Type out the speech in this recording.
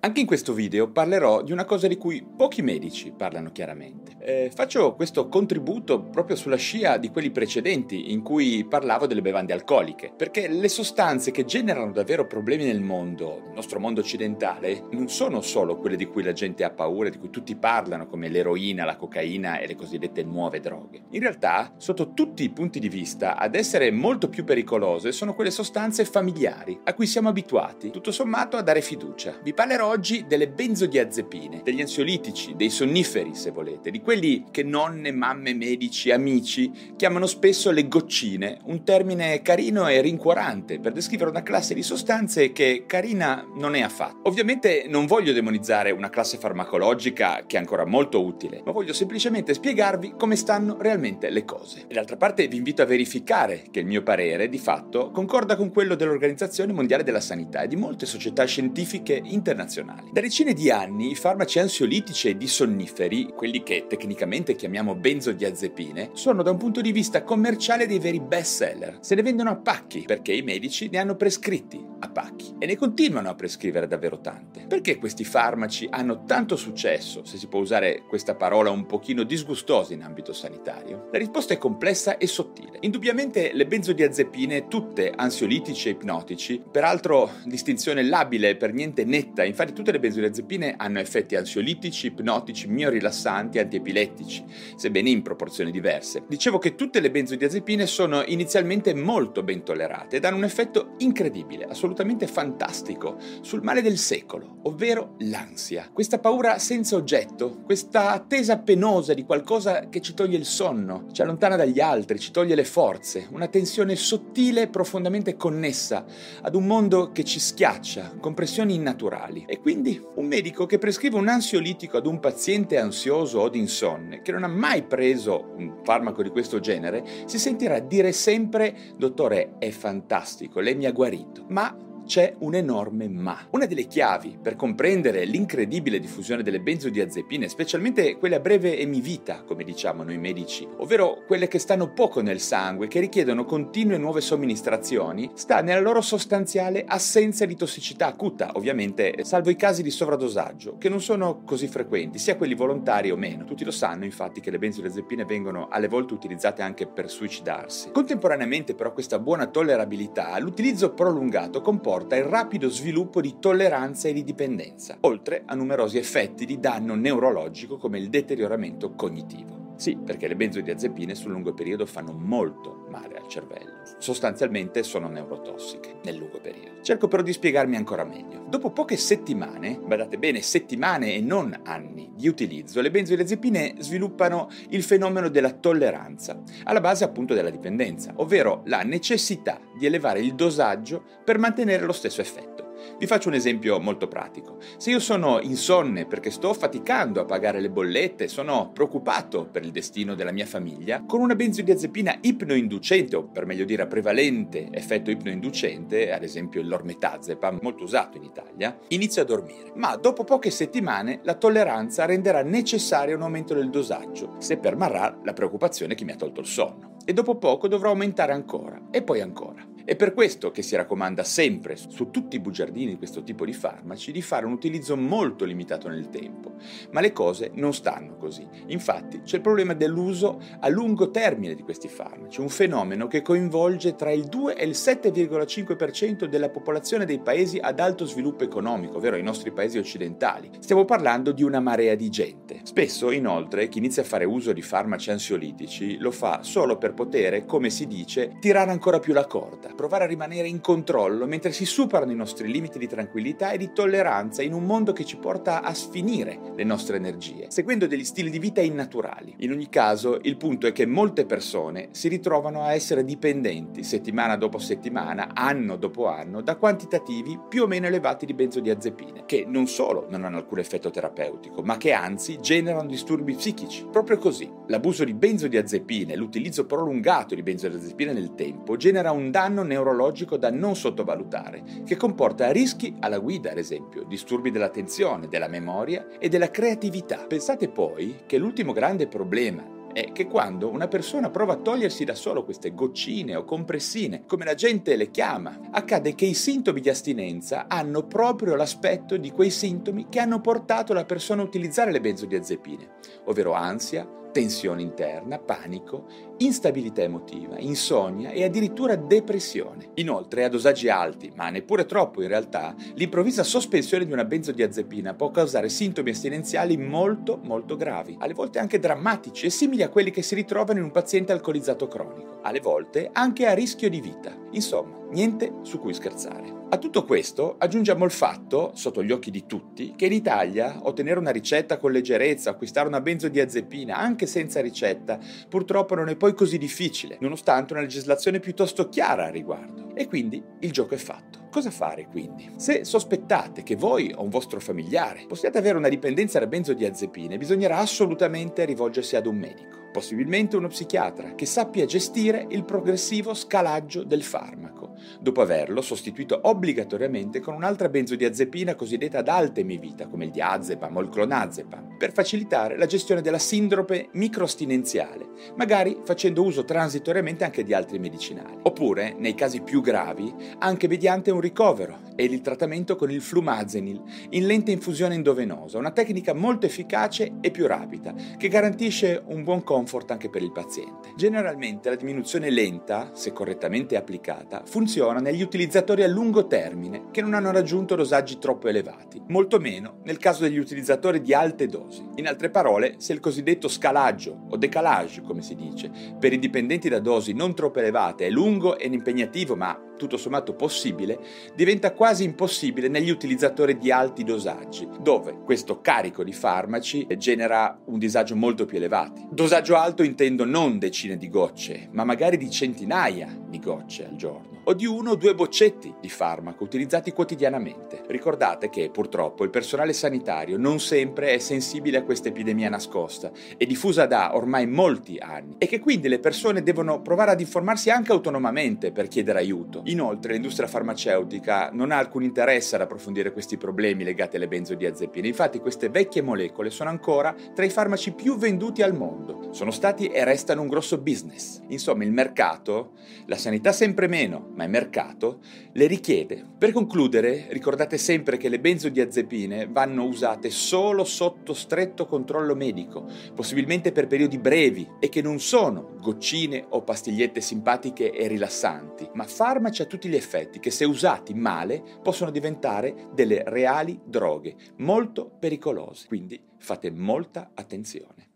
Anche in questo video parlerò di una cosa di cui pochi medici parlano chiaramente. Eh, faccio questo contributo proprio sulla scia di quelli precedenti in cui parlavo delle bevande alcoliche, perché le sostanze che generano davvero problemi nel mondo, nel nostro mondo occidentale, non sono solo quelle di cui la gente ha paura, di cui tutti parlano, come l'eroina, la cocaina e le cosiddette nuove droghe. In realtà, sotto tutti i punti di vista, ad essere molto più pericolose sono quelle sostanze familiari, a cui siamo abituati, tutto sommato, a dare fiducia. Vi parlerò oggi delle benzodiazepine, degli ansiolitici, dei sonniferi se volete, di quelli che nonne, mamme, medici, amici chiamano spesso le goccine, un termine carino e rincuorante per descrivere una classe di sostanze che carina non è affatto. Ovviamente non voglio demonizzare una classe farmacologica che è ancora molto utile, ma voglio semplicemente spiegarvi come stanno realmente le cose. D'altra parte vi invito a verificare che il mio parere, di fatto, concorda con quello dell'Organizzazione Mondiale della Sanità e di molte società scientifiche internazionali internazionali. Da decine di anni i farmaci ansiolitici e disonniferi, quelli che tecnicamente chiamiamo benzodiazepine, sono da un punto di vista commerciale dei veri best seller. Se ne vendono a pacchi perché i medici ne hanno prescritti a pacchi e ne continuano a prescrivere davvero tante. Perché questi farmaci hanno tanto successo, se si può usare questa parola un pochino disgustosa in ambito sanitario? La risposta è complessa e sottile. Indubbiamente le benzodiazepine, tutte ansiolitici e ipnotici, peraltro distinzione labile per niente netta, infatti tutte le benzodiazepine hanno effetti ansiolitici, ipnotici, miorilassanti, antiepilettici, sebbene in proporzioni diverse. Dicevo che tutte le benzodiazepine sono inizialmente molto ben tollerate ed hanno un effetto incredibile, assolutamente fantastico, sul male del secolo, ovvero l'ansia. Questa paura senza oggetto, questa attesa penosa di qualcosa che ci toglie il sonno, ci allontana dagli altri, ci toglie le forze, una tensione sottile e profondamente connessa ad un mondo che ci schiaccia, con pressioni innaturali. E quindi un medico che prescrive un ansiolitico ad un paziente ansioso o d'insonne che non ha mai preso un farmaco di questo genere, si sentirà dire sempre dottore è fantastico, lei mi ha guarito. Ma c'è un enorme ma. Una delle chiavi per comprendere l'incredibile diffusione delle benzodiazepine, specialmente quelle a breve emivita, come diciamo noi medici, ovvero quelle che stanno poco nel sangue, che richiedono continue nuove somministrazioni, sta nella loro sostanziale assenza di tossicità acuta, ovviamente, salvo i casi di sovradosaggio, che non sono così frequenti, sia quelli volontari o meno. Tutti lo sanno, infatti, che le benzodiazepine vengono alle volte utilizzate anche per suicidarsi. Contemporaneamente, però, questa buona tollerabilità, l'utilizzo prolungato comporta comporta il rapido sviluppo di tolleranza e di dipendenza, oltre a numerosi effetti di danno neurologico come il deterioramento cognitivo. Sì, perché le benzodiazepine sul lungo periodo fanno molto male al cervello. Sostanzialmente sono neurotossiche nel lungo periodo. Cerco però di spiegarmi ancora meglio. Dopo poche settimane, badate bene, settimane e non anni di utilizzo, le benzodiazepine sviluppano il fenomeno della tolleranza, alla base appunto della dipendenza, ovvero la necessità di elevare il dosaggio per mantenere lo stesso effetto. Vi faccio un esempio molto pratico. Se io sono insonne perché sto faticando a pagare le bollette, sono preoccupato per il destino della mia famiglia, con una benzodiazepina ipnoinducente, o per meglio dire a prevalente effetto ipnoinducente, ad esempio il lormetazepam, molto usato in Italia, inizio a dormire. Ma dopo poche settimane la tolleranza renderà necessario un aumento del dosaggio, se permarrà la preoccupazione che mi ha tolto il sonno. E dopo poco dovrò aumentare ancora, e poi ancora. È per questo che si raccomanda sempre, su tutti i bugiardini di questo tipo di farmaci, di fare un utilizzo molto limitato nel tempo. Ma le cose non stanno così. Infatti c'è il problema dell'uso a lungo termine di questi farmaci, un fenomeno che coinvolge tra il 2 e il 7,5% della popolazione dei paesi ad alto sviluppo economico, ovvero i nostri paesi occidentali. Stiamo parlando di una marea di gente. Spesso, inoltre, chi inizia a fare uso di farmaci ansiolitici lo fa solo per poter, come si dice, tirare ancora più la corda provare a rimanere in controllo mentre si superano i nostri limiti di tranquillità e di tolleranza in un mondo che ci porta a sfinire le nostre energie, seguendo degli stili di vita innaturali. In ogni caso, il punto è che molte persone si ritrovano a essere dipendenti settimana dopo settimana, anno dopo anno, da quantitativi più o meno elevati di benzodiazepine, che non solo non hanno alcun effetto terapeutico, ma che anzi generano disturbi psichici. Proprio così, l'abuso di benzodiazepine l'utilizzo prolungato di benzodiazepine nel tempo genera un danno neurologico da non sottovalutare, che comporta rischi alla guida, ad esempio, disturbi dell'attenzione, della memoria e della creatività. Pensate poi che l'ultimo grande problema è che quando una persona prova a togliersi da solo queste goccine o compressine, come la gente le chiama, accade che i sintomi di astinenza hanno proprio l'aspetto di quei sintomi che hanno portato la persona a utilizzare le benzodiazepine, ovvero ansia, tensione interna, panico, instabilità emotiva, insonnia e addirittura depressione. Inoltre, a dosaggi alti, ma neppure troppo in realtà, l'improvvisa sospensione di una benzodiazepina può causare sintomi astinenziali molto molto gravi, alle volte anche drammatici e simili a quelli che si ritrovano in un paziente alcolizzato cronico, alle volte anche a rischio di vita. Insomma, niente su cui scherzare. A tutto questo aggiungiamo il fatto, sotto gli occhi di tutti, che in Italia ottenere una ricetta con leggerezza, acquistare una benzodiazepina anche senza ricetta, purtroppo non è poi così difficile, nonostante una legislazione piuttosto chiara al riguardo. E quindi il gioco è fatto. Cosa fare quindi? Se sospettate che voi o un vostro familiare possiate avere una dipendenza da benzodiazepine, bisognerà assolutamente rivolgersi ad un medico possibilmente uno psichiatra, che sappia gestire il progressivo scalaggio del farmaco, dopo averlo sostituito obbligatoriamente con un'altra benzodiazepina cosiddetta ad alta emivita, come il diazepam o il clonazepam, per facilitare la gestione della sindrome microastinenziale, magari facendo uso transitoriamente anche di altri medicinali. Oppure, nei casi più gravi, anche mediante un ricovero e il trattamento con il flumazenil in lente infusione endovenosa, una tecnica molto efficace e più rapida, che garantisce un buon comfort anche per il paziente. Generalmente la diminuzione lenta, se correttamente applicata, funziona negli utilizzatori a lungo termine che non hanno raggiunto dosaggi troppo elevati, molto meno nel caso degli utilizzatori di alte dosi. In altre parole, se il cosiddetto scalaggio o decalage, come si dice, per i dipendenti da dosi non troppo elevate è lungo e impegnativo ma tutto sommato possibile, diventa quasi impossibile negli utilizzatori di alti dosaggi, dove questo carico di farmaci genera un disagio molto più elevato. Dosaggio alto intendo non decine di gocce, ma magari di centinaia di gocce al giorno o di uno o due boccetti di farmaco utilizzati quotidianamente. Ricordate che purtroppo il personale sanitario non sempre è sensibile a questa epidemia nascosta e diffusa da ormai molti anni e che quindi le persone devono provare ad informarsi anche autonomamente per chiedere aiuto. Inoltre l'industria farmaceutica non ha alcun interesse ad approfondire questi problemi legati alle benzodiazepine, infatti queste vecchie molecole sono ancora tra i farmaci più venduti al mondo, sono stati e restano un grosso business. Insomma il mercato, la sanità sempre meno, ma il mercato, le richiede. Per concludere, ricordate sempre che le benzodiazepine vanno usate solo sotto stretto controllo medico, possibilmente per periodi brevi e che non sono goccine o pastigliette simpatiche e rilassanti, ma farmaci a tutti gli effetti che se usati male possono diventare delle reali droghe, molto pericolose. Quindi fate molta attenzione.